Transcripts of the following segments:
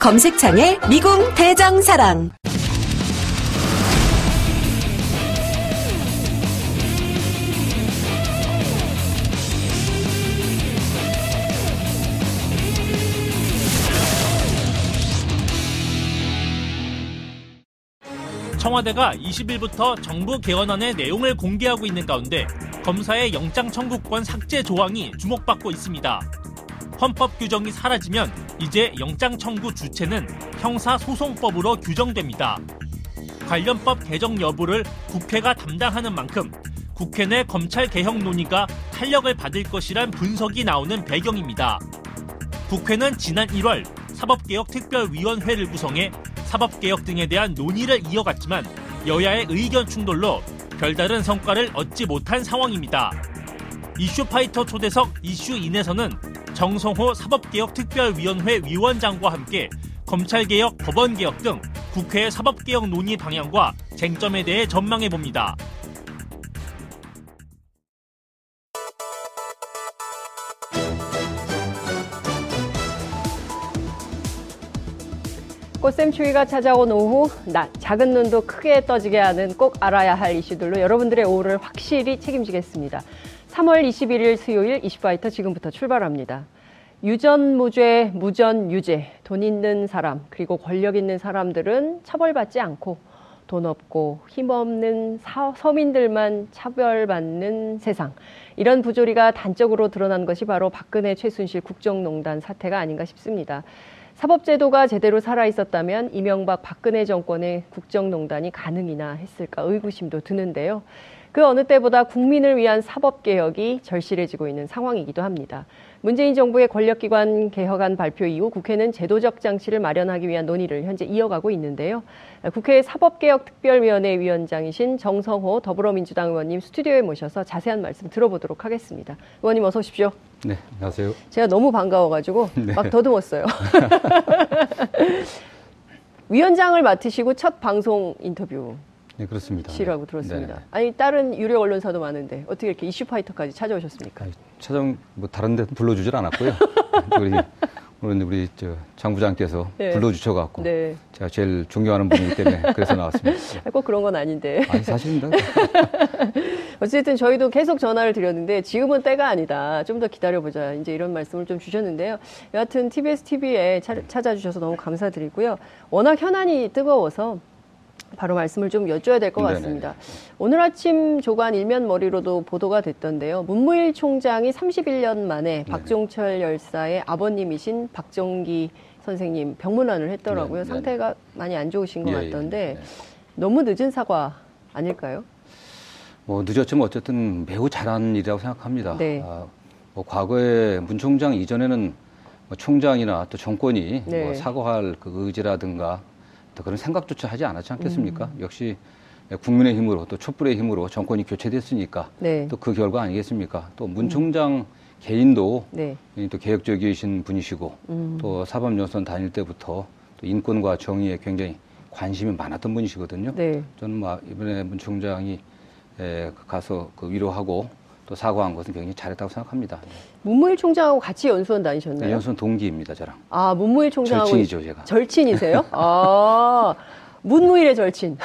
검색창에 미궁 대장사랑. 청와대가 20일부터 정부 개헌안의 내용을 공개하고 있는 가운데 검사의 영장 청구권 삭제 조항이 주목받고 있습니다. 헌법 규정이 사라지면 이제 영장 청구 주체는 형사소송법으로 규정됩니다. 관련법 개정 여부를 국회가 담당하는 만큼 국회 내 검찰 개혁 논의가 탄력을 받을 것이란 분석이 나오는 배경입니다. 국회는 지난 1월 사법개혁특별위원회를 구성해 사법개혁 등에 대한 논의를 이어갔지만 여야의 의견 충돌로 별다른 성과를 얻지 못한 상황입니다. 이슈파이터 초대석 이슈인에서는 정성호 사법개혁특별위원회 위원장과 함께 검찰개혁, 법원개혁 등 국회의 사법개혁 논의 방향과 쟁점에 대해 전망해 봅니다. 꽃샘추위가 찾아온 오후 낮 작은 눈도 크게 떠지게 하는 꼭 알아야 할 이슈들로 여러분들의 오후를 확실히 책임지겠습니다. 3월 21일 수요일 이슈파이터 지금부터 출발합니다. 유전 무죄, 무전 유죄, 돈 있는 사람 그리고 권력 있는 사람들은 처벌받지 않고 돈 없고 힘없는 사, 서민들만 차별받는 세상. 이런 부조리가 단적으로 드러난 것이 바로 박근혜 최순실 국정농단 사태가 아닌가 싶습니다. 사법제도가 제대로 살아 있었다면 이명박 박근혜 정권의 국정농단이 가능이나 했을까 의구심도 드는데요. 그 어느 때보다 국민을 위한 사법 개혁이 절실해지고 있는 상황이기도 합니다. 문재인 정부의 권력기관 개혁안 발표 이후 국회는 제도적 장치를 마련하기 위한 논의를 현재 이어가고 있는데요. 국회 사법개혁특별위원회 위원장이신 정성호 더불어민주당 의원님 스튜디오에 모셔서 자세한 말씀 들어보도록 하겠습니다. 의원님 어서 오십시오. 네, 안녕하세요. 제가 너무 반가워가지고 네. 막 더듬었어요. 위원장을 맡으시고 첫 방송 인터뷰 네, 그렇습니다. 시라고 들었습니다. 네. 아니 다른 유료 언론사도 많은데 어떻게 이렇게 이슈 파이터까지 찾아오셨습니까? 아니, 찾아온 뭐 다른 데 불러주질 않았고요. 우리 오늘 우리 저장 부장께서 네. 불러주셔갖고 네. 제가 제일 존경하는 분이기 때문에 그래서 나왔습니다. 꼭 그런 건 아닌데. 아니 사실입니다. 어쨌든 저희도 계속 전화를 드렸는데 지금은 때가 아니다. 좀 더 기다려보자. 이제 이런 말씀을 좀 주셨는데요. 여하튼 TBS TV에 찾아주셔서 너무 감사드리고요. 워낙 현안이 뜨거워서 바로 말씀을 좀 여쭤야 될 것 같습니다. 오늘 아침 조간 일면 머리로도 보도가 됐던데요. 문무일 총장이 31년 만에 박종철 열사의 아버님이신 박정기 선생님 병문안을 했더라고요. 네네. 상태가 많이 안 좋으신 것 예, 예. 같던데 네. 너무 늦은 사과 아닐까요? 뭐 늦었지만 어쨌든 매우 잘한 일이라고 생각합니다. 네. 아, 뭐 과거에 문 총장 이전에는 뭐 총장이나 또 정권이 네. 뭐 사과할 그 의지라든가 그런 생각조차 하지 않았지 않겠습니까? 음. 역시 국민의 힘으로 또 촛불의 힘으로 정권이 교체됐으니까 네. 또그 결과 아니겠습니까? 또문 음. 총장 음. 개인도 네. 또 개혁적이신 분이시고 음. 또 사법연수원 다닐 때부터 또 인권과 정의에 굉장히 관심이 많았던 분이시거든요. 네. 저는 뭐 이번에 문 총장이 가서 그 위로하고 또 사과한 것은 굉장히 잘했다고 생각합니다. 문무일 총장하고 같이 연수원 다니셨나요? 네, 연수원 동기입니다, 저랑. 아, 문무일 총장하고 절친이죠, 제가. 절친이세요? 아, 문무일의 절친.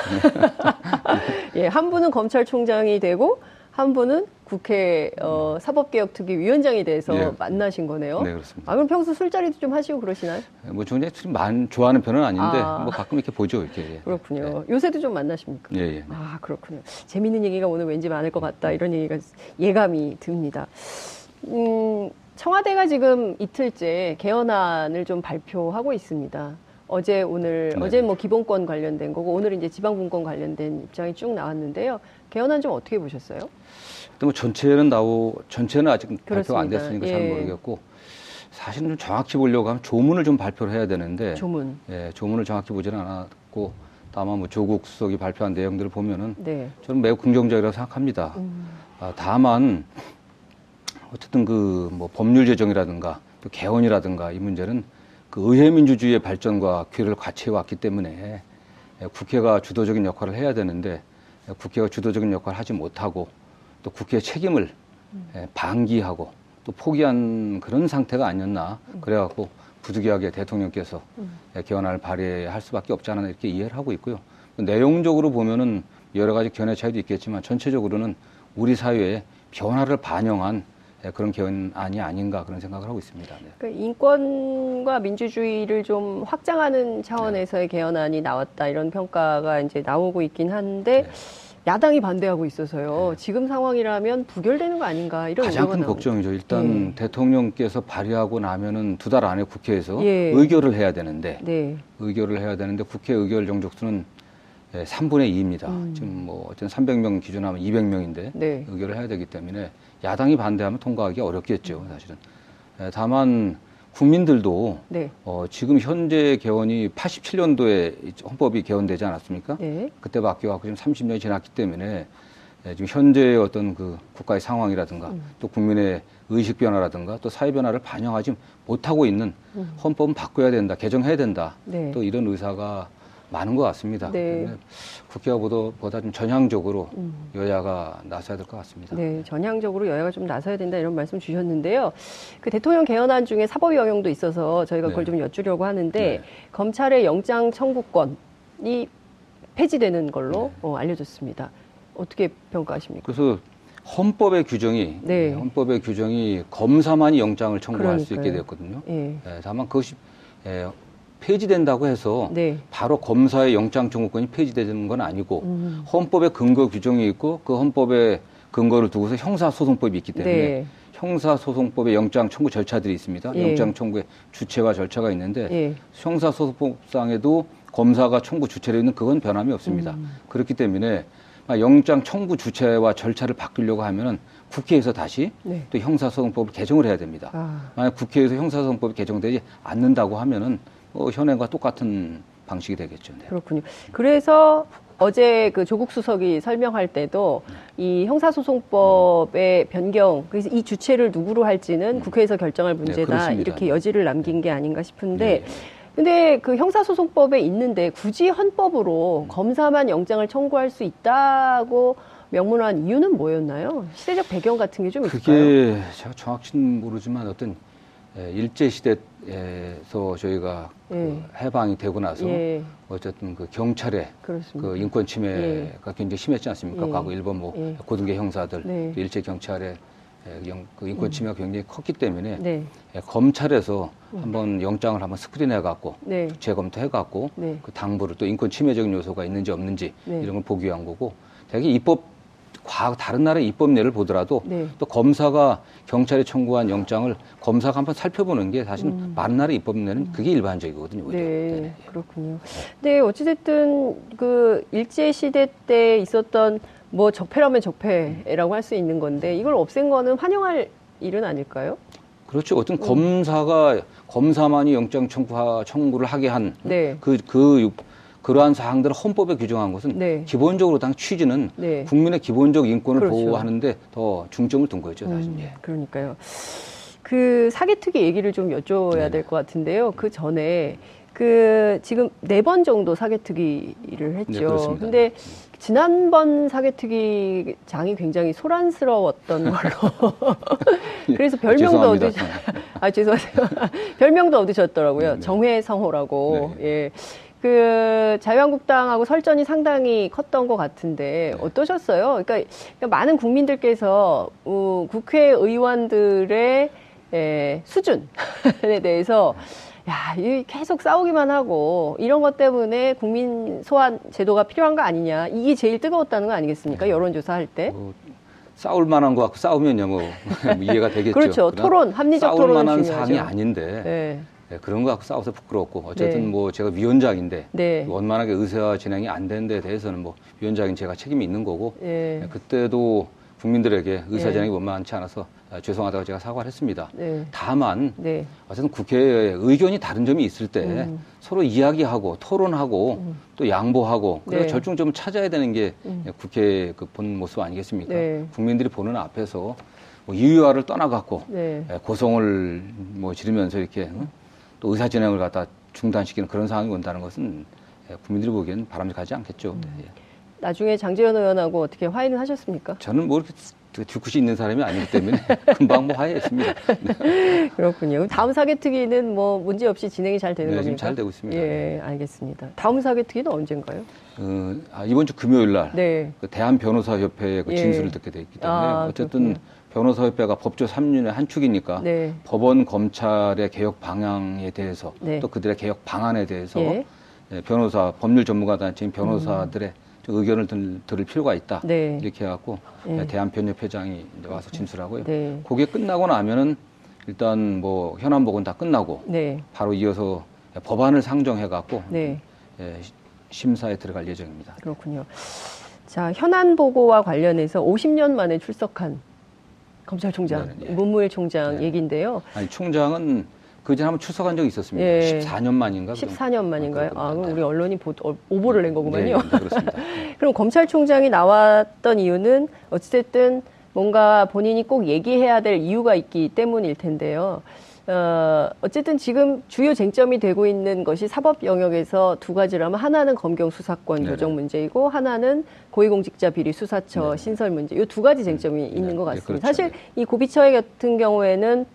예, 한 분은 검찰총장이 되고 한 분은 국회 어, 사법개혁특위 위원장이 돼서 네. 만나신 거네요. 네, 그렇습니다. 아, 그럼 평소 술자리도 좀 하시고 그러시나요? 뭐 굉장히 술만 좋아하는 편은 아닌데 아. 뭐 가끔 이렇게 보죠, 이렇게. 그렇군요. 네. 요새도 좀 만나십니까? 예, 예. 아, 그렇군요. 재밌는 얘기가 오늘 왠지 많을 것 같다 이런 얘기가 예감이 듭니다. 음, 청와대가 지금 이틀째 개헌안을 좀 발표하고 있습니다. 어제 오늘 네. 어제 뭐 기본권 관련된 거고 오늘 이제 지방분권 관련된 입장이 쭉 나왔는데요. 개헌안 좀 어떻게 보셨어요? 뭐 전체는 나오 전체는 아직 그렇습니다. 발표가 안 됐으니까 예. 잘 모르겠고 사실은 좀 정확히 보려고 하면 조문을 좀 발표를 해야 되는데 조문. 예, 조문을 정확히 보지는 않았고 다만 뭐 조국 수석이 발표한 내용들을 보면은 네. 저는 매우 긍정적이라고 생각합니다. 음. 아, 다만 어쨌든 그 뭐 법률 제정이라든가 또 개헌이라든가 이 문제는 그 의회 민주주의의 발전과 기회를 같이 해왔기 때문에 예, 국회가 주도적인 역할을 해야 되는데 예, 국회가 주도적인 역할을 하지 못하고 또 국회의 책임을 예, 방기하고 또 포기한 그런 상태가 아니었나 그래갖고 부득이하게 대통령께서 예, 개헌안을 발의할 수밖에 없지 않나 이렇게 이해를 하고 있고요. 내용적으로 보면은 여러 가지 견해 차이도 있겠지만 전체적으로는 우리 사회의 변화를 반영한 예, 그런 개헌안이 아닌가 그런 생각을 하고 있습니다. 네. 그러니까 인권과 민주주의를 좀 확장하는 차원에서의 개헌안이 나왔다 이런 평가가 이제 나오고 있긴 한데 네. 야당이 반대하고 있어서요. 지금 상황이라면 부결되는 거 아닌가 이런 가장 큰. 걱정이죠. 일단 네. 대통령께서 발의하고 나면은 두 달 안에 국회에서 예. 의결을 해야 되는데 네. 의결을 해야 되는데 국회 의결 정족수는 예, 3분의 2입니다. 음. 지금 뭐 어쨌든 300명 기준하면 200명인데 네. 의결을 해야 되기 때문에 야당이 반대하면 통과하기 어렵겠죠, 사실은. 예, 다만 국민들도 네. 어, 지금 현재 개헌이 87년도에 헌법이 개헌되지 않았습니까? 네. 그때 바뀌어갖고 지금 30년이 지났기 때문에 예, 지금 현재의 어떤 그 국가의 상황이라든가 음. 또 국민의 의식 변화라든가 또 사회 변화를 반영하지 못하고 있는 음. 헌법은 바꿔야 된다, 개정해야 된다. 네. 또 이런 의사가 많은 것 같습니다. 네. 때문에 국회가 보다, 보다 좀 전향적으로 음. 여야가 나서야 될 것 같습니다. 네, 전향적으로 여야가 좀 나서야 된다 이런 말씀 주셨는데요. 그 대통령 개헌안 중에 사법위 영용도 있어서 저희가 그걸 네. 좀 여쭈려고 하는데 네. 검찰의 영장 청구권이 폐지되는 걸로 네. 어, 알려졌습니다. 어떻게 평가하십니까? 그래서 헌법의 규정이 네. 헌법의 규정이 검사만이 영장을 청구할 수 있게 그러니까요. 되었거든요. 예. 예, 다만 그것이 예, 폐지된다고 해서 네. 바로 검사의 영장 청구권이 폐지되는 건 아니고 음. 헌법에 근거 규정이 있고 그 헌법의 근거를 두고서 형사소송법이 있기 때문에 네. 형사소송법에 영장 청구 절차들이 있습니다. 예. 영장 청구의 주체와 절차가 있는데 예. 형사소송법상에도 검사가 청구 주체로 있는 그건 변함이 없습니다. 음. 그렇기 때문에 영장 청구 주체와 절차를 바꾸려고 하면은 국회에서 다시 네. 또 형사소송법을 개정을 해야 됩니다. 아. 만약 국회에서 형사소송법이 개정되지 않는다고 하면은 뭐 현행과 똑같은 방식이 되겠죠. 네. 그렇군요. 그래서 어제 그 조국 수석이 설명할 때도 이 형사소송법의 변경, 그래서 이 주체를 누구로 할지는 국회에서 결정할 문제다. 음. 그렇습니다. 이렇게 여지를 남긴 게 아닌가 싶은데 네. 근데 그 형사소송법에 있는데 굳이 헌법으로 검사만 영장을 청구할 수 있다고 명문화한 이유는 뭐였나요? 시대적 배경 같은 게 좀 있을까요? 그게 제가 정확히는 모르지만 어떤 예, 일제 시대에서 저희가 그 예. 해방이 되고 나서 예, 어쨌든 그 경찰의 그렇습니다. 그 인권 침해가 굉장히 심했지 않습니까? 예. 과거 일본 뭐 예. 고등계 형사들, 네. 또 일제 경찰의 예, 영- 그 인권 침해가 굉장히 컸기 때문에 네, 예, 검찰에서 한번 영장을 한번 스크린해 갖고 네, 재검토해 갖고 네. 그 당부를 또 인권 침해적인 요소가 있는지 없는지 네. 이런 걸 보기 위한 거고 되게 입법 과 다른 나라의 입법례를 보더라도 네. 또 검사가 경찰에 청구한 영장을 검사가 한번 살펴보는 게 사실 은 많은 나라의 입법례는 그게 일반적이거든요. 오히려. 음. 네, 네네. 그렇군요. 근데 어찌됐든 그 일제 시대 때 있었던 뭐 적폐라면 적폐라고 할 수 있는 건데 이걸 없앤 거는 환영할 일은 아닐까요? 그렇죠. 음. 어떤 검사가 검사만이 영장 청구 청구를 하게 한 네. 그, 그, 그러한 사항들을 헌법에 규정한 것은 네. 기본적으로 당 취지는 네. 국민의 기본적 인권을 그렇죠. 보호하는데 더 중점을 둔 거죠, 사실. 음, 예. 그러니까요. 그 사기특위 얘기를 좀 여쭤야 네네. 될것 같은데요. 그 전에 그 지금 네 번 정도 사개특위를 했죠. 네. 근데 지난번 사개특위 장이 굉장히 소란스러웠던 걸로. 그래서 별명도. 얻으셨, 아, 죄송하세요. 별명도 얻으셨더라고요. 네, 네. 정회성호라고. 네. 예. 그 자유한국당하고 설전이 상당히 컸던 것 같은데 네. 어떠셨어요? 그러니까, 그러니까 많은 국민들께서 어, 국회의원들의 에, 수준에 대해서 야, 이 계속 싸우기만 하고 이런 것 때문에 국민 소환 제도가 필요한 거 아니냐 이게 제일 뜨거웠다는 거 아니겠습니까? 여론조사 할 때. 뭐, 싸울 만한 거 갖고 싸우면요, 뭐, 이해가 되겠죠. 그렇죠. 토론, 합리적 싸울 토론은 만한 중요하죠. 사항이 아닌데 네. 예, 그런 거 갖고 싸워서 부끄럽고 어쨌든 네. 뭐 제가 위원장인데 네. 원만하게 의사 진행이 안 된 데 대해서는 뭐 위원장인 제가 책임이 있는 거고 예. 예, 그때도 국민들에게 의사 예. 진행이 원만치 않아서 아, 죄송하다고 제가 사과를 했습니다. 네. 다만 네. 어쨌든 국회에 의견이 다른 점이 있을 때 음. 서로 이야기하고 토론하고 음. 또 양보하고 그래서 네. 절충점을 찾아야 되는 게 음. 국회의 그본 모습 아니겠습니까? 네. 국민들이 보는 앞에서 뭐 이유화를 떠나갖고 네. 예, 고성을 뭐 지르면서 이렇게 또 의사 진행을 갖다 중단시키는 그런 상황이 온다는 것은 예, 국민들이 보기엔 바람직하지 않겠죠. 음. 예. 나중에 장재현 의원하고 어떻게 화해는 하셨습니까? 저는 뭐 이렇게 뒤끝이 있는 사람이 아니기 때문에 금방 뭐 화해했습니다. 네. 그렇군요. 다음 사개특위는 뭐 문제 없이 진행이 잘 되는 네, 겁니까? 지금 잘 되고 있습니다. 예, 알겠습니다. 다음 사개특위는 언젠가요? 어, 아, 이번 주 금요일 날 네. 그 대한 변호사 협회의 그 예. 진술을 듣게 돼 있기 때문에 아, 어쨌든 변호사협회가 법조 3륜의 한 축이니까 네. 법원 검찰의 개혁 방향에 대해서 네. 또 그들의 개혁 방안에 대해서 예. 예 변호사 법률 전문가 단체인 변호사들의 음. 의견을 들, 들을 필요가 있다. 네. 이렇게 해갖고 네. 대한변협회장이 와서 진술하고요. 네. 그게 끝나고 나면은 일단 뭐 현안복은 다 끝나고 네. 바로 이어서 법안을 상정해갖고 네. 예, 심사에 들어갈 예정입니다. 그렇군요. 자 현안 보고와 관련해서 50년 만에 출석한 검찰총장 네, 네. 문무일 총장 네. 얘기인데요. 아니 총장은 그전에 한번 출석한 적이 있었습니다. 예. 14년 만인가? 14년 만인가요? 아, 그럼 우리 언론이 보, 어, 오보를 낸 거구만요. 네, 네, 그렇습니다. 그럼 검찰총장이 나왔던 이유는 어찌됐든 뭔가 본인이 꼭 얘기해야 될 이유가 있기 때문일 텐데요. 어, 어쨌든 지금 주요 쟁점이 되고 있는 것이 사법 영역에서 두 가지라면 하나는 검경 수사권 네네. 교정 문제이고 하나는 고위공직자 비리 수사처 네네. 신설 문제. 이 두 가지 쟁점이 네. 있는 것 같습니다. 네, 그렇죠. 사실 이 고비처의 같은 경우에는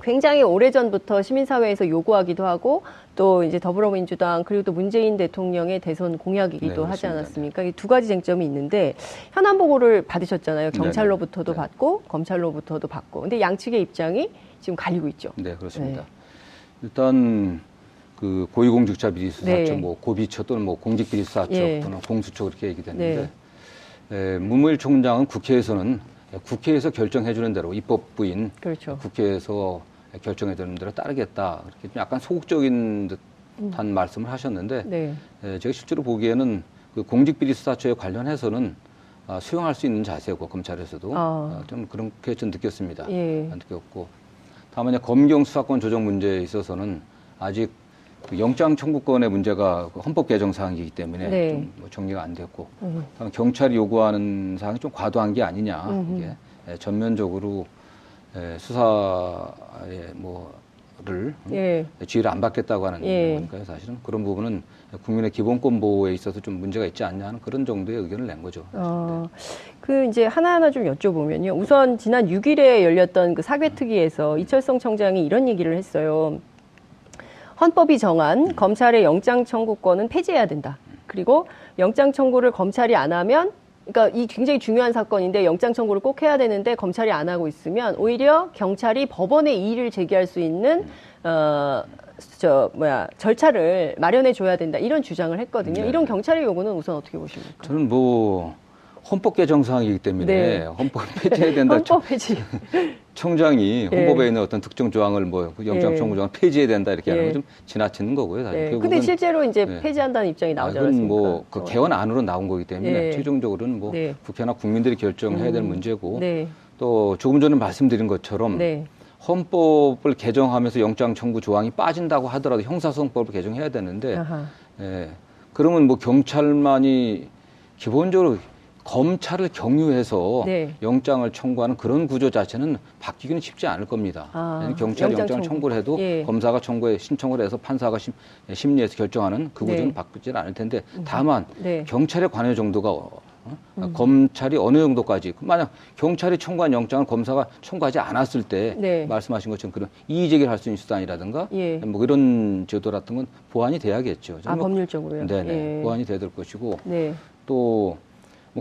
굉장히 오래전부터 시민사회에서 요구하기도 하고 또 이제 더불어민주당 그리고 또 문재인 대통령의 대선 공약이기도 네, 하지 않았습니까? 이 두 가지 쟁점이 있는데 현안 보고를 받으셨잖아요. 경찰로부터도 네. 받고 검찰로부터도 받고. 근데 양측의 입장이 지금 갈리고 있죠. 네, 그렇습니다. 네. 일단 그 고위공직자 비리 수사처, 네. 뭐 고비처 또는 뭐 공직 비리 수사처 예. 또는 공수처 그렇게 얘기됐는데 네. 에, 문무일 총장은 국회에서는 국회에서 결정해주는 대로 입법부인 그렇죠. 국회에서 결정해주는 대로 따르겠다. 이렇게 좀 약간 소극적인 듯한 음. 말씀을 하셨는데 네. 에, 제가 실제로 보기에는 그 공직비리 수사처에 관련해서는 아, 수용할 수 있는 자세고 검찰에서도 아. 아, 좀 그렇게 좀 느꼈습니다. 예. 느꼈고 다만 이제 검경 수사권 조정 문제에 있어서는 아직 그 영장 청구권의 문제가 그 헌법 개정 사항이기 때문에 네. 좀뭐 정리가 안 됐고 음. 경찰이 요구하는 사항이 좀 과도한 게 아니냐 음. 이게 예, 전면적으로 예, 수사의 뭐를 예. 지휘를 안 받겠다고 하는 예. 거니까요 사실은 그런 부분은 국민의 기본권 보호에 있어서 좀 문제가 있지 않냐 하는 그런 정도의 의견을 낸 거죠. 어, 그 이제 하나하나 좀 여쭤보면요. 우선 지난 6일에 열렸던 그 사개특위에서 이철성 청장이 이런 얘기를 했어요. 헌법이 정한 검찰의 영장 청구권은 폐지해야 된다. 그리고 영장 청구를 검찰이 안 하면 그러니까 이 굉장히 중요한 사건인데 영장 청구를 꼭 해야 되는데 검찰이 안 하고 있으면 오히려 경찰이 법원에 이의를 제기할 수 있는 어. 저 뭐야 절차를 마련해 줘야 된다 이런 주장을 했거든요. 네. 이런 경찰의 요구는 우선 어떻게 보십니까? 저는 뭐 헌법 개정 사항이기 때문에 네. 헌법 폐지해야 된다. 헌법 폐지. 청장이 예. 헌법에 예. 있는 어떤 특정 조항을 뭐그 영장 청구 조항 폐지해야 된다 이렇게 하는 건좀 지나치는 거고요. 사실. 네. 근데 실제로 이제 네. 폐지한다는 입장이 나오지 않습니까? 뭐그 개헌 안으로 나온 거기 때문에 최종적으로는 뭐 네. 국회나 국민들이 결정해야 될 음. 문제고 네. 또 조금 전에 말씀드린 것처럼 네. 헌법을 개정하면서 영장 청구 조항이 빠진다고 하더라도 형사소송법을 개정해야 되는데 예, 그러면 뭐 경찰만이 기본적으로 검찰을 경유해서 네. 영장을 청구하는 그런 구조 자체는 바뀌기는 쉽지 않을 겁니다. 아, 경찰 영장 영장을 청구를 해도 예. 검사가 청구에 신청을 해서 판사가 심, 심리해서 결정하는 그 구조는 네. 바뀌지 않을 텐데 음. 다만 네. 경찰의 관여 정도가 어? 음. 검찰이 어느 정도까지 만약 경찰이 청구한 영장을 검사가 청구하지 않았을 때 네. 말씀하신 것처럼 그런 이의 제기를 할 수 있는 수단이라든가 예. 뭐 이런 제도 같은 건 보완이 돼야겠죠. 아 뭐, 법률적으로요? 네네 예. 보완이 돼야 될 것이고 네. 또뭐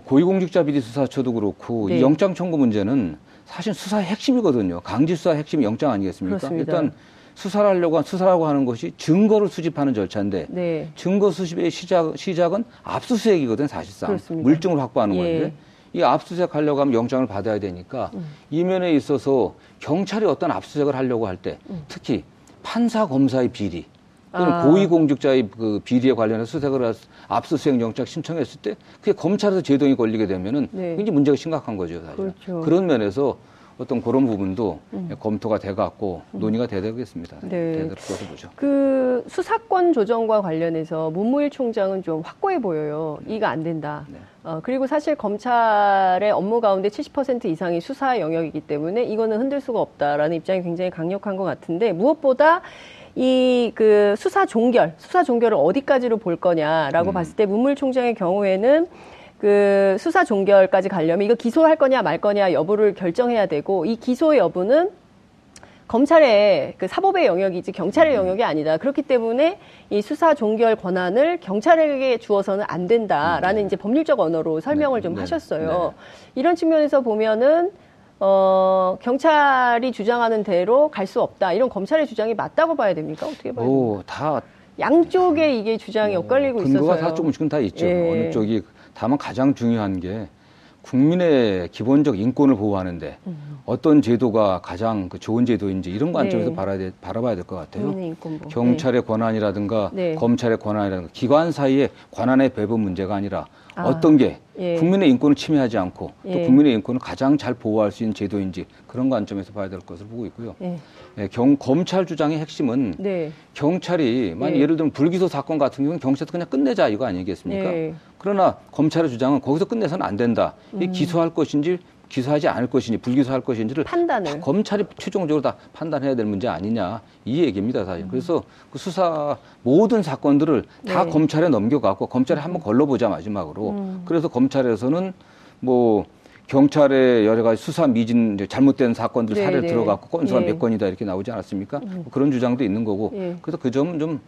고위공직자 비리 수사처도 그렇고 네. 이 영장 청구 문제는 사실 수사의 핵심이거든요. 강제 수사의 핵심이 영장 아니겠습니까? 그렇습니다. 일단 수사를 하려고 수사라고 하는 것이 증거를 수집하는 절차인데 네. 증거 수집의 시작 시작은 압수수색이거든 사실상 그렇습니다. 물증을 확보하는 예. 건데 이 압수수색 하려고 하면 영장을 받아야 되니까 음. 이면에 있어서 경찰이 어떤 압수수색을 하려고 할때 음. 특히 판사 검사의 비리 또는 아. 고위공직자의 그 비리에 관련해서 수색을 압수수색 영장 신청했을 때 그게 검찰에서 제동이 걸리게 되면은 네. 굉장히 문제가 심각한 거죠. 사실. 그렇죠. 그런 면에서 어떤 그런 부분도 음. 검토가 돼갖고 음. 논의가 되겠습니다. 네. 되도록 보죠. 그 수사권 조정과 관련해서 문무일 총장은 좀 확고해 보여요. 이가 안 된다. 네. 어, 그리고 사실 검찰의 업무 가운데 70% 이상이 수사 영역이기 때문에 이거는 흔들 수가 없다라는 입장이 굉장히 강력한 것 같은데 무엇보다 이그 수사 종결, 수사 종결을 어디까지로 볼 거냐라고 음. 봤을 때 문무일 총장의 경우에는 그 수사 종결까지 가려면 이거 기소할 거냐 말 거냐 여부를 결정해야 되고 이 기소 여부는 검찰의 그 사법의 영역이지 경찰의 음. 영역이 아니다. 그렇기 때문에 이 수사 종결 권한을 경찰에게 주어서는 안 된다라는 음. 이제 법률적 언어로 설명을 네, 좀 네, 하셨어요. 네. 이런 측면에서 보면은 어, 경찰이 주장하는 대로 갈 수 없다. 이런 검찰의 주장이 맞다고 봐야 됩니까? 어떻게 봐야 됩니까? 다 양쪽에 이게 주장이 뭐, 엇갈리고 있어서 근거가 다 조금씩은 다 있죠. 예. 어느 쪽이 다만 가장 중요한 게 국민의 기본적 인권을 보호하는데 음. 어떤 제도가 가장 그 좋은 제도인지 이런 관점에서 네. 바라야 돼, 바라봐야 될 것 같아요. 경찰의 네. 권한이라든가 네. 검찰의 권한이라든가 기관 사이의 권한의 배분 문제가 아니라 아. 어떤 게 예. 국민의 인권을 침해하지 않고 또 예. 국민의 인권을 가장 잘 보호할 수 있는 제도인지 그런 관점에서 봐야 될 것을 보고 있고요. 예. 예, 경, 검찰 주장의 핵심은 네. 경찰이 만약 예. 예를 들면 불기소 사건 같은 경우는 경찰에서 그냥 끝내자 이거 아니겠습니까? 예. 그러나 검찰의 주장은 거기서 끝내서는 안 된다. 이 음. 기소할 것인지 기소하지 않을 것인지 불기소할 것인지를 판단을 검찰이 최종적으로 다 판단해야 될 문제 아니냐 이 얘기입니다 사실. 음. 그래서 그 수사 모든 사건들을 다 네. 검찰에 넘겨갖고 검찰에 한번 걸러보자 마지막으로. 음. 그래서 검찰에서는 뭐 경찰의 여러 가지 수사 미진 잘못된 사건들 네, 사례를 네. 들어갖고 건수가 예. 몇 건이다 이렇게 나오지 않았습니까? 음. 뭐 그런 주장도 있는 거고. 예. 그래서 그 점은 좀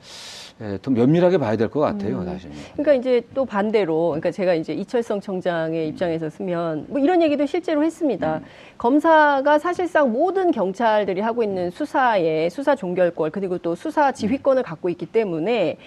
예, 더 면밀하게 봐야 될 것 같아요, 음. 사실. 그러니까 이제 또 반대로, 그러니까 제가 이제 이철성 청장의 입장에서 쓰면 뭐 이런 얘기도 실제로 했습니다. 음. 검사가 사실상 모든 경찰들이 하고 있는 수사의 수사 종결권 그리고 또 수사 지휘권을 갖고 있기 때문에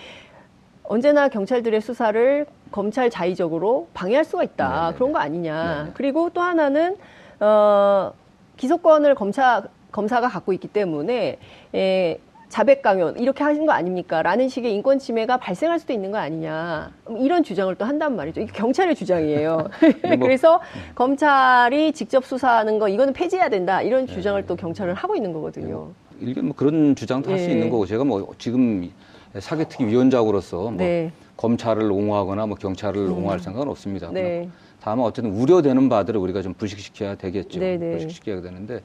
언제나 경찰들의 수사를 검찰 자의적으로 방해할 수가 있다. 네네. 네, 그런 거 아니냐. 네네. 네. 그리고 또 하나는 어 기소권을 검사 검사가 갖고 있기 때문에 에, 자백 강요 이렇게 하신 거 아닙니까? 라는 식의 인권 침해가 발생할 수도 있는 거 아니냐. 이런 주장을 또 한단 말이죠. 이게 경찰의 주장이에요. 뭐, 그래서 네. 검찰이 직접 수사하는 거 이거는 폐지해야 된다. 이런 네. 주장을 또 경찰은 하고 있는 거거든요. 이게 뭐 그런 주장도 할수 예. 있는 거고 제가 뭐 지금 사개특위 위원장으로서 뭐 네. 검찰을 옹호하거나 뭐 경찰을 음. 옹호할 생각은 없습니다. 네. 다만 어쨌든 우려되는 바들을 우리가 좀 불식시켜야 되겠죠. 네. 불식시켜야 되는데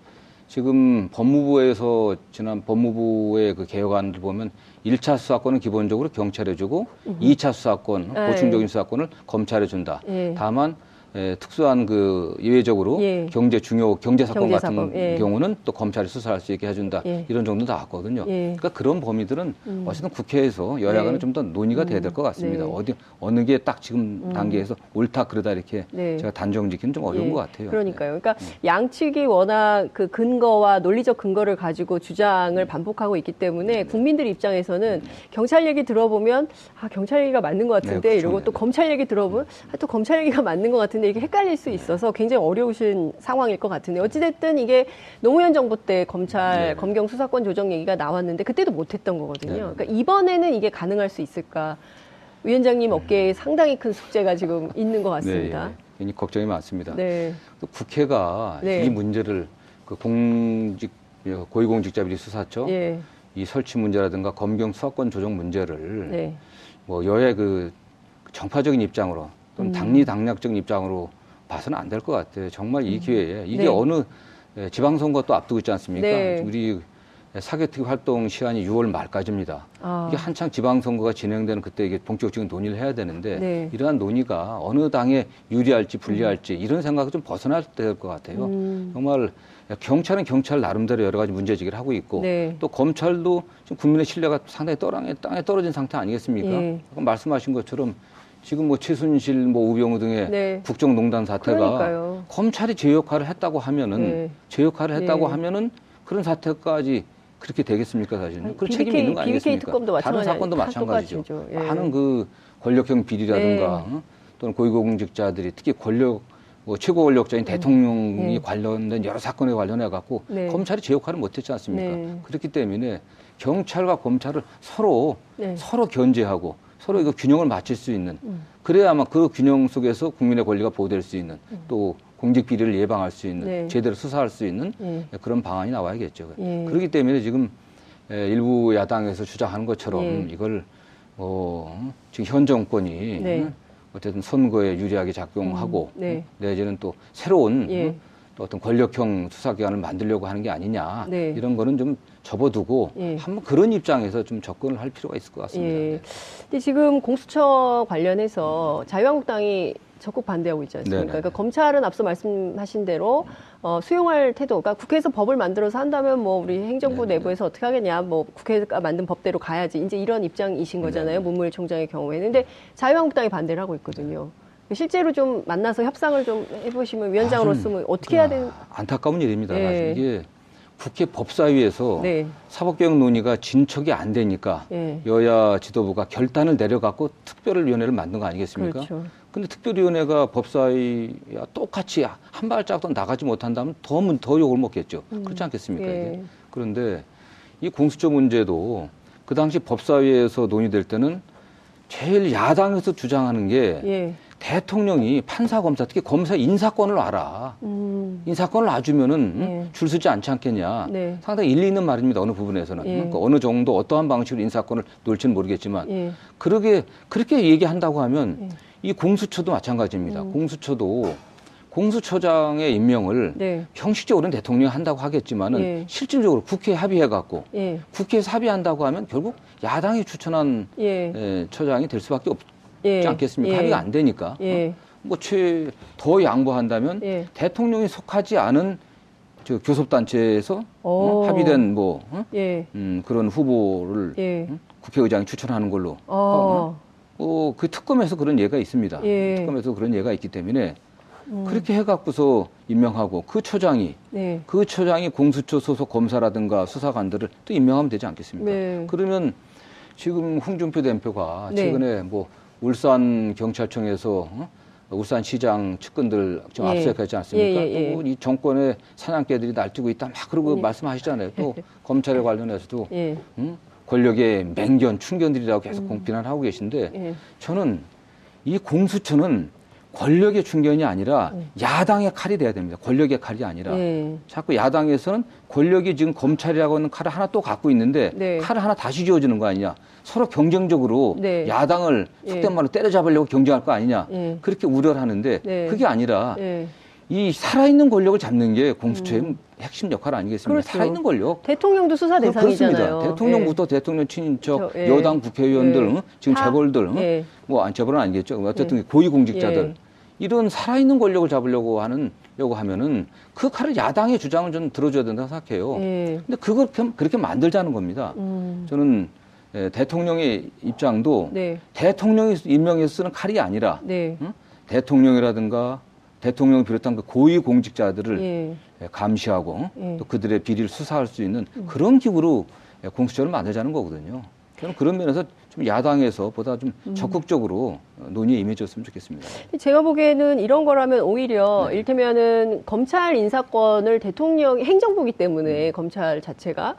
지금 법무부에서 지난 법무부의 그 개혁안을 보면 1차 수사권은 기본적으로 경찰에 주고 음. 2차 수사권, 네. 보충적인 수사권을 검찰에 준다. 네. 다만 예, 특수한 그 예외적으로 예. 경제 중요 경제 사건 같은 예. 경우는 또 검찰이 수사할 수 있게 해준다 예. 이런 정도 나왔거든요. 예. 그러니까 그런 범위들은 음. 어쨌든 국회에서 여야간은 네. 좀더 논의가 돼야 될것 음. 같습니다. 네. 어디 어느 게 딱 지금 음. 단계에서 옳다 그러다 이렇게 네. 제가 단정 짓기는 좀 어려운 예. 것 같아요. 그러니까요. 그러니까 네. 양측이 워낙 그 근거와 논리적 근거를 가지고 주장을 음. 반복하고 있기 때문에 네. 국민들 입장에서는 경찰 얘기 들어보면 아 경찰 얘기가 맞는 것 같은데 그렇죠. 이러고 또 검찰 얘기 들어보면 아, 또 검찰 얘기가 맞는 것 같은데. 이게 헷갈릴 수 있어서 굉장히 어려우신 상황일 것 같은데 어찌됐든 이게 노무현 정부 때 검찰 네. 검경 수사권 조정 얘기가 나왔는데 그때도 못했던 거거든요. 네. 그러니까 이번에는 이게 가능할 수 있을까? 위원장님 어깨에 상당히 큰 숙제가 지금 있는 것 같습니다. 네, 네. 걱정이 많습니다. 네. 또 국회가 네. 이 문제를 그 공직 고위공직자 비리 수사처 예. 이 설치 문제라든가 검경 수사권 조정 문제를 네. 뭐 여야 그 정파적인 입장으로 또는 음. 당리당략적 입장으로 봐서는 안 될 것 같아요. 정말 이 음. 기회에 이게 네. 어느 예, 지방선거 또 앞두고 있지 않습니까? 네. 우리 사개특위 활동 시간이 6월 말까지입니다. 아. 이게 한창 지방선거가 진행되는 그때 이게 본격적인 논의를 해야 되는데 네. 이러한 논의가 어느 당에 유리할지 불리할지 음. 이런 생각을 좀 벗어날 때 될 것 같아요. 음. 정말 경찰은 경찰 나름대로 여러 가지 문제제기를 하고 있고 네. 또 검찰도 지금 국민의 신뢰가 상당히 떠랑에 땅에 떨어진 상태 아니겠습니까? 예. 말씀하신 것처럼 지금 뭐 최순실, 뭐 우병우 등의 네. 국정농단 사태가 그러니까요. 검찰이 제 역할을 했다고 하면은 네. 제 역할을 했다고 네. 하면은 그런 사태까지 그렇게 되겠습니까 사실은? 그 책임이 있는 거 아니겠습니까? 다른 사건도 마찬가지죠. 예. 많은 그 권력형 비리라든가 네. 어? 또는 고위공직자들이 특히 권력 뭐 최고 권력자인 음. 대통령이 네. 관련된 여러 사건에 관련해 갖고 네. 검찰이 제 역할을 못했지 않습니까? 네. 그렇기 때문에 경찰과 검찰을 서로 네. 서로 견제하고 서로 이거 균형을 맞출 수 있는 음. 그래야만 그 균형 속에서 국민의 권리가 보호될 수 있는 음. 또 공직 비리를 예방할 수 있는 네. 제대로 수사할 수 있는 예. 그런 방안이 나와야겠죠. 예. 그렇기 때문에 지금 일부 야당에서 주장하는 것처럼 예. 이걸 어, 지금 현 정권이 네. 어쨌든 선거에 유리하게 작용하고 음, 네. 내지는 또 새로운 예. 또 어떤 권력형 수사기관을 만들려고 하는 게 아니냐 네. 이런 거는 좀 접어두고 예. 한번 그런 입장에서 좀 접근을 할 필요가 있을 것 같습니다. 예. 네. 근데 지금 공수처 관련해서 자유한국당이 적극 반대하고 있지 않습니까? 네네. 그러니까 검찰은 앞서 말씀하신 대로 어, 수용할 태도, 그러니까 국회에서 법을 만들어서 한다면 뭐 우리 행정부 네네. 내부에서 어떻게 하겠냐, 뭐 국회가 만든 법대로 가야지, 이제 이런 입장이신 거잖아요. 문무일 총장의 경우에는. 근데 자유한국당이 반대를 하고 있거든요. 실제로 좀 만나서 협상을 좀 해보시면 위원장으로서 뭐 어떻게 해야 되는? 안타까운 일입니다. 네. 이게 국회 법사위에서 네. 사법개혁 논의가 진척이 안 되니까 네. 여야 지도부가 결단을 내려갖고 특별위원회를 만든 거 아니겠습니까? 그렇죠. 근데 특별위원회가 법사위와 똑같이 한 발짝도 나가지 못한다면 더, 더 욕을 먹겠죠. 음. 그렇지 않겠습니까? 예. 그런데 이 공수처 문제도 그 당시 법사위에서 논의될 때는 제일 야당에서 주장하는 게 예. 대통령이 판사 검사 특히 검사 인사권을 놔라. 음. 인사권을 놔주면은 예. 줄 서지 않지 않겠냐. 네. 상당히 일리 있는 말입니다. 어느 부분에서는 예. 그러니까 어느 정도 어떠한 방식으로 인사권을 놓을지는 모르겠지만 예. 그러게 그렇게 얘기한다고 하면 예. 이 공수처도 마찬가지입니다. 음. 공수처도 공수처장의 임명을 네. 형식적으로는 대통령이 한다고 하겠지만은 예. 실질적으로 국회에 합의해 갖고 예. 국회에서 합의한다고 하면 결국 야당이 추천한 예. 에, 처장이 될 수밖에 없. 예. 지 않겠습니까? 예. 합의가 안 되니까. 예. 어? 뭐최 더 양보한다면 예. 대통령이 속하지 않은 저 교섭단체에서 어? 합의된 뭐 어? 예. 음, 그런 후보를 예. 음? 국회의장이 추천하는 걸로. 어. 어, 그 특검에서 그런 예가 있습니다. 특검에서 그런 예가 있기 때문에 음. 그렇게 해갖고서 임명하고 그 처장이 네. 그 처장이 공수처 소속 검사라든가 수사관들을 또 임명하면 되지 않겠습니까? 네. 그러면 지금 홍준표 대표가 네. 최근에 뭐 울산 경찰청에서 어? 울산시장 측근들 좀 예. 압수했지 않습니까? 예, 예, 예. 또이 정권의 사냥개들이 날뛰고 있다 막 그러고 예. 말씀하시잖아요. 또 검찰에 관련해서도 예. 음? 권력의 맹견, 충견들이라고 계속 음. 비난하고 계신데 저는 이 공수처는 권력의 충견이 아니라 음. 야당의 칼이 돼야 됩니다. 권력의 칼이 아니라 네. 자꾸 야당에서는 권력이 지금 검찰이라고 하는 칼을 하나 또 갖고 있는데 네. 칼을 하나 다시 지어주는 거 아니냐. 서로 경쟁적으로 네. 야당을 예. 속된 말로 때려잡으려고 경쟁할 거 아니냐. 예. 그렇게 우려를 하는데 네. 그게 아니라 예. 이 살아있는 권력을 잡는 게 공수처의 음. 핵심 역할 아니겠습니까? 그렇죠. 살아있는 권력. 대통령도 수사 대상이잖아요. 그렇습니다. 대통령부터 예. 대통령 친인척, 저, 예. 여당 국회의원들, 예. 지금 재벌들, 예. 뭐 재벌은 아니겠죠. 어쨌든 고위공직자들. 이런 살아있는 권력을 잡으려고 하는 려고 하면은 그 칼을 야당의 주장을 좀 들어줘야 된다고 생각해요. 예. 근데 그걸 그렇게 만들자는 겁니다. 음. 저는 예, 대통령의 입장도 네. 대통령이 임명해서 쓰는 칼이 아니라 네. 응? 대통령이라든가 대통령을 비롯한 그 고위 공직자들을 예. 예. 감시하고 예. 또 그들의 비리를 수사할 수 있는 음. 그런 기구로 공수처를 만들자는 거거든요. 저는 그런 면에서 좀 야당에서 보다 좀 음. 적극적으로 논의에 임해줬으면 좋겠습니다. 제가 보기에는 이런 거라면 오히려 네. 일테면은 검찰 인사권을 대통령 행정부기 때문에 음. 검찰 자체가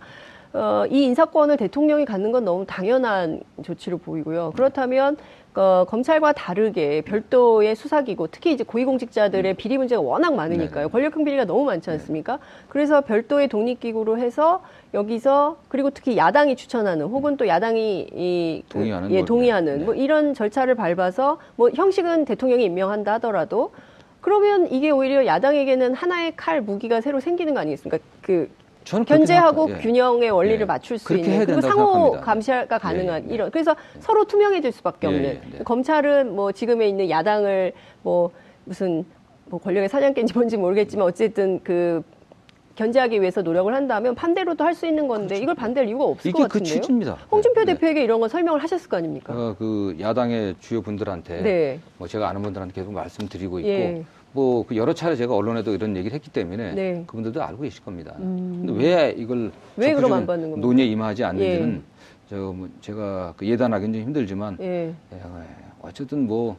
어, 이 인사권을 대통령이 갖는 건 너무 당연한 조치로 보이고요. 그렇다면 어, 검찰과 다르게 별도의 수사기구, 특히 이제 고위공직자들의 비리 문제가 워낙 많으니까요. 네 권력형 비리가 너무 많지 않습니까? 네. 그래서 별도의 독립기구로 해서 여기서 그리고 특히 야당이 추천하는 혹은 또 야당이 이 그, 동의하는, 예, 동의하는 네. 뭐 이런 절차를 밟아서 뭐 형식은 대통령이 임명한다 하더라도 그러면 이게 오히려 야당에게는 하나의 칼 무기가 새로 생기는 거 아니겠습니까? 그 견제하고 예. 균형의 원리를 예. 맞출 수 있는 그리고 상호 생각합니다. 감시가 가능한 예. 이런 그래서 서로 투명해질 수밖에 예, 없는 네. 검찰은 뭐 지금에 있는 야당을 뭐 무슨 뭐 권력의 사냥개인지 뭔지 모르겠지만 어쨌든 그 견제하기 위해서 노력을 한다면 반대로도 할 수 있는 건데 그렇죠. 이걸 반대할 이유가 없을 것그 같은데요. 그 취지입니다. 홍준표 네. 대표에게 이런 건 설명을 하셨을 거 아닙니까? 어, 그 야당의 주요 분들한테 네. 뭐 제가 아는 분들한테 계속 말씀드리고 있고 예. 뭐 그 여러 차례 제가 언론에도 이런 얘기를 했기 때문에 네. 그분들도 알고 계실 겁니다. 음. 근데 왜 이걸 왜 그럼 안 받는 겁니까? 논의에 임하지 않는지는 예. 저 뭐 제가 그 예단하기는 좀 힘들지만 예. 예, 어쨌든 뭐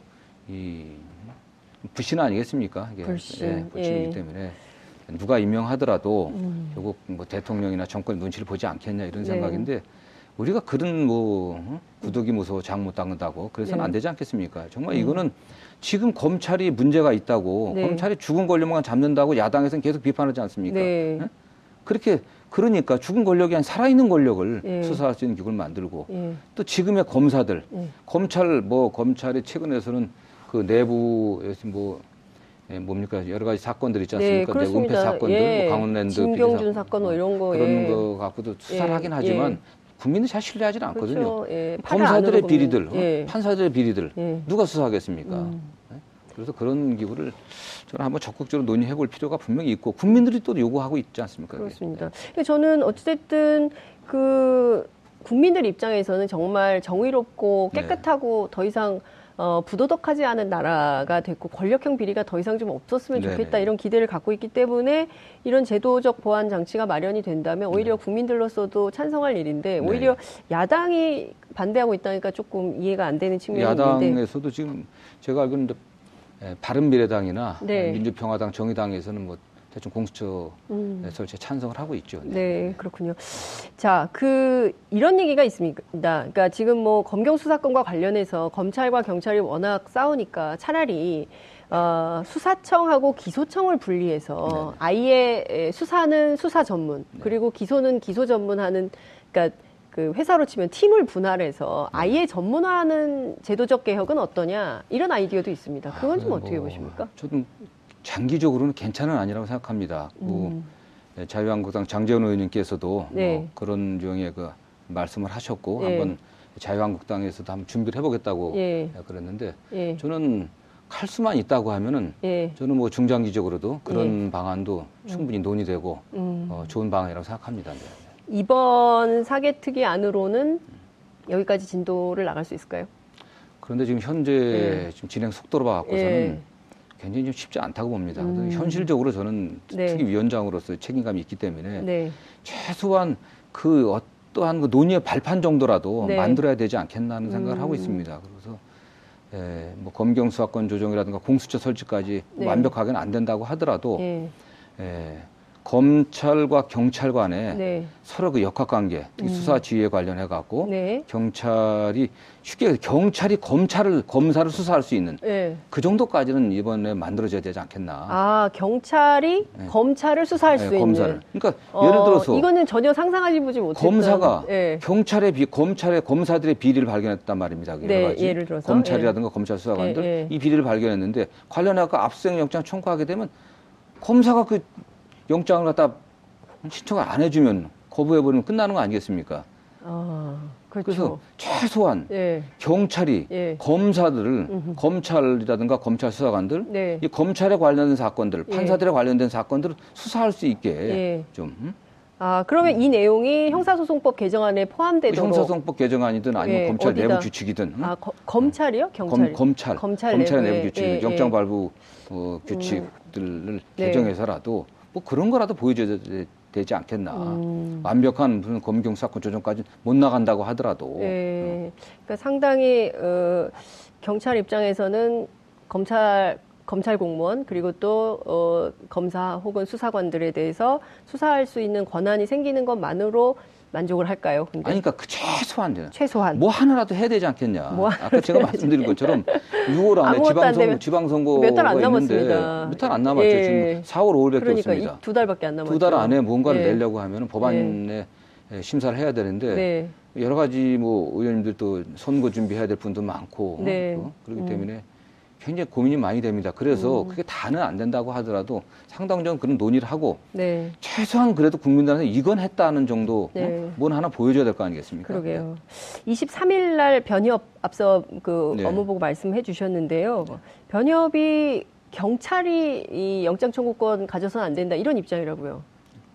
이 불신 아니겠습니까? 이게 불신. 예, 불신이기 예. 때문에 누가 임명하더라도 음. 결국 뭐 대통령이나 정권 눈치를 보지 않겠냐 이런 네. 생각인데 우리가 그런 뭐 어? 구독이 무서워 장못 닦는다고 그래서는 네. 안 되지 않겠습니까? 정말 이거는 지금 검찰이 문제가 있다고 네. 검찰이 죽은 권력만 잡는다고 야당에서는 계속 비판하지 않습니까? 네. 예? 그렇게 그러니까 죽은 권력이 아닌 살아있는 권력을 예. 수사할 수 있는 기구를 만들고 예. 또 지금의 검사들 예. 검찰 뭐 검찰이 최근에서는 그 내부에서 뭐 예, 뭡니까 여러 가지 사건들 있지 네, 않습니까? 내 은폐 그렇습니다. 사건들, 예. 뭐 강원랜드 김경준 비리 사건 뭐 이런 거, 그런 예. 거 갖고도 수사를 예, 하긴 하지만 예. 국민이 잘 신뢰하지는 않거든요. 그렇죠. 예. 검사들의 비리들, 굽는, 예. 어? 판사들의 비리들 예. 누가 수사하겠습니까? 음. 네? 그래서 그런 기구를 저는 한번 적극적으로 논의해 볼 필요가 분명히 있고 국민들이 또 요구하고 있지 않습니까? 그렇습니다. 근데 저는 어찌됐든 그 국민들 입장에서는 정말 정의롭고 네. 깨끗하고 더 이상 어, 부도덕하지 않은 나라가 됐고 권력형 비리가 더 이상 좀 없었으면 네네. 좋겠다 이런 기대를 갖고 있기 때문에 이런 제도적 보완 장치가 마련이 된다면 오히려 네. 국민들로서도 찬성할 일인데 오히려 야당이 반대하고 있다니까 조금 이해가 안 되는 측면이 있는데 야당에서도 지금 제가 알기로는 예, 바른미래당이나 네. 민주평화당, 정의당에서는 뭐 대충 공수처 음. 설치에 찬성을 하고 있죠. 네, 그렇군요. 자, 그 이런 얘기가 있습니다. 그러니까 지금 뭐 검경 수사권과 관련해서 검찰과 경찰이 워낙 싸우니까 차라리 어, 수사청하고 기소청을 분리해서 네. 아예 에, 수사는 수사 전문 그리고 기소는 기소 전문하는 그러니까 그 회사로 치면 팀을 분할해서 네. 아예 전문화하는 제도적 개혁은 어떠냐 이런 아이디어도 있습니다. 그건 좀 아, 어떻게 뭐, 보십니까? 저도 장기적으로는 괜찮은 아니라고 생각합니다. 그 음. 예, 자유한국당 장재원 의원님께서도 네. 뭐 그런 유형의 그 말씀을 하셨고 예. 한번 자유한국당에서도 한번 준비를 해보겠다고 예. 그랬는데 예, 저는 칼 수만 있다고 하면은 예, 저는 뭐 중장기적으로도 그런 방안도 충분히 논의되고 음. 어, 좋은 방안이라고 생각합니다. 네. 이번 사개특위 안으로는 여기까지 진도를 나갈 수 있을까요? 그런데 지금 현재 예. 지금 진행 속도로 봐갖고서는 예. 굉장히 좀 쉽지 않다고 봅니다. 음. 현실적으로 저는 네. 특위위원장으로서 책임감이 있기 때문에 네. 최소한 그 어떠한 그 논의의 발판 정도라도 네. 만들어야 되지 않겠나 하는 생각을 음. 하고 있습니다. 그래서 예, 뭐 검경 수사권 조정이라든가 공수처 설치까지 네. 완벽하게는 안 된다고 하더라도 예. 예, 검찰과 경찰 간에 네. 서로 그 역학관계, 특히 수사 지휘에 관련해 갖고 네. 경찰이 쉽게 경찰이 검찰을 검사를 수사할 수 있는 네. 그 정도까지는 이번에 만들어져야 되지 않겠나. 아, 경찰이 네. 검찰을 수사할 네, 수 검사를. 있는. 그러니까 어, 예를 들어서 이거는 전혀 상상하지 보지 못했던. 검사가 예. 경찰의 비, 검찰의 검사들의 비리를 발견했단 말입니다. 여러 네, 가지. 예를 들어서, 검찰이라든가 검찰 수사관들 예, 예. 이 비리를 발견했는데 관련해서 압수수색 영장 청구하게 되면 검사가 그 영장을 갖다 신청을 안 해주면 거부해버리면 끝나는 거 아니겠습니까? 아, 그렇죠. 그래서 최소한 예. 경찰이 예. 검사들을 음흠. 검찰이라든가 검찰 수사관들 네. 이 검찰에 관련된 사건들, 예. 판사들에 관련된 사건들을 수사할 수 있게 예. 좀 음? 아, 그러면 이 내용이 형사소송법 개정안에 포함되도록. 형사소송법 개정안이든 아니면 예, 검찰 어디다? 내부 규칙이든 음? 아, 거- 검찰이요? 경찰. 검, 검찰, 검찰 검찰 내부 규칙, 예, 예. 영장 발부 어, 규칙들을 네. 개정해서라도 뭐 그런 거라도 보여줘야 되- 되지 않겠나. 음. 완벽한 무슨 검경 사건 조정까지 못 나간다고 하더라도 예. 그러니까 상당히 어, 경찰 입장에서는 검찰 검찰 공무원 그리고 또 어, 검사 혹은 수사관들에 대해서 수사할 수 있는 권한이 생기는 것만으로 만족을 할까요? 근데 아니 그러니까 그 최소한 되는 최소한 뭐 하나라도 해야 되지 않겠냐. 뭐 아까 제가 말씀드린 것처럼 6월 안에 안 지방선거, 되면 지방선거가 몇달안 있는데 남았습니다. 몇 달 안 남았죠. 예. 지금 4월 5일밖에 그러니까 없습니다. 두 달밖에 안 남았죠. 두 달 안에 뭔가를 예. 내려고 하면 법안에 심사를 해야 되는데 네. 여러 가지 뭐 의원님들 또 선거 준비해야 될 분도 많고 네. 또 그렇기 음. 때문에 굉장히 고민이 많이 됩니다. 그래서 그게 다는 안 된다고 하더라도 상당정 그런 논의를 하고 네. 최소한 그래도 국민들한테 이건 했다는 정도 네. 어? 뭔 하나 보여줘야 될 거 아니겠습니까? 그러게요. 23일 날 변협 앞서 그 네. 업무 보고 말씀해 주셨는데요. 변협이 경찰이 이 영장 청구권 가져서는 안 된다 이런 입장이라고요.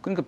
그러니까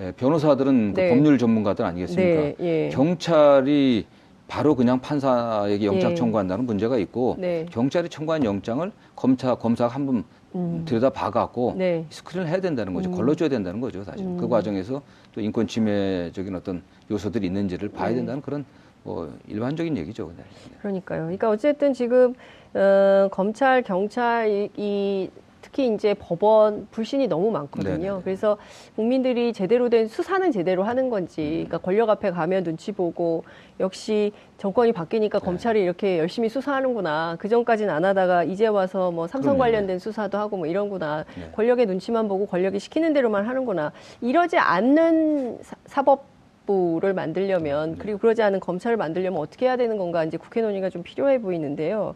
예, 변호사들은 그 네. 법률 전문가들 아니겠습니까? 네, 예. 경찰이 바로 그냥 판사에게 영장 예. 청구한다는 문제가 있고 네. 경찰이 청구한 영장을 검사 검사가 한번 음. 들여다 봐갖고 네. 스크린을 해야 된다는 거죠. 음. 걸러줘야 된다는 거죠, 사실. 음. 그 과정에서 또 인권 침해적인 어떤 요소들이 있는지를 봐야 네. 된다는 그런 뭐 일반적인 얘기죠. 네. 그러니까요. 그러니까 어쨌든 지금 어, 검찰, 경찰 이, 이 특히 이제 법원 불신이 너무 많거든요. 네네. 그래서 국민들이 제대로 된 수사는 제대로 하는 건지, 음. 그러니까 권력 앞에 가면 눈치 보고 역시 정권이 바뀌니까 네. 검찰이 이렇게 열심히 수사하는구나. 그 전까지는 안 하다가 이제 와서 뭐 삼성 그러네. 관련된 수사도 하고 뭐 이런구나. 네. 권력의 눈치만 보고 권력이 시키는 대로만 하는구나. 이러지 않는 사 법 부를 만들려면 네. 그리고 그러지 않은 검찰을 만들려면 어떻게 해야 되는 건가 이제 국회 논의가 좀 필요해 보이는데요.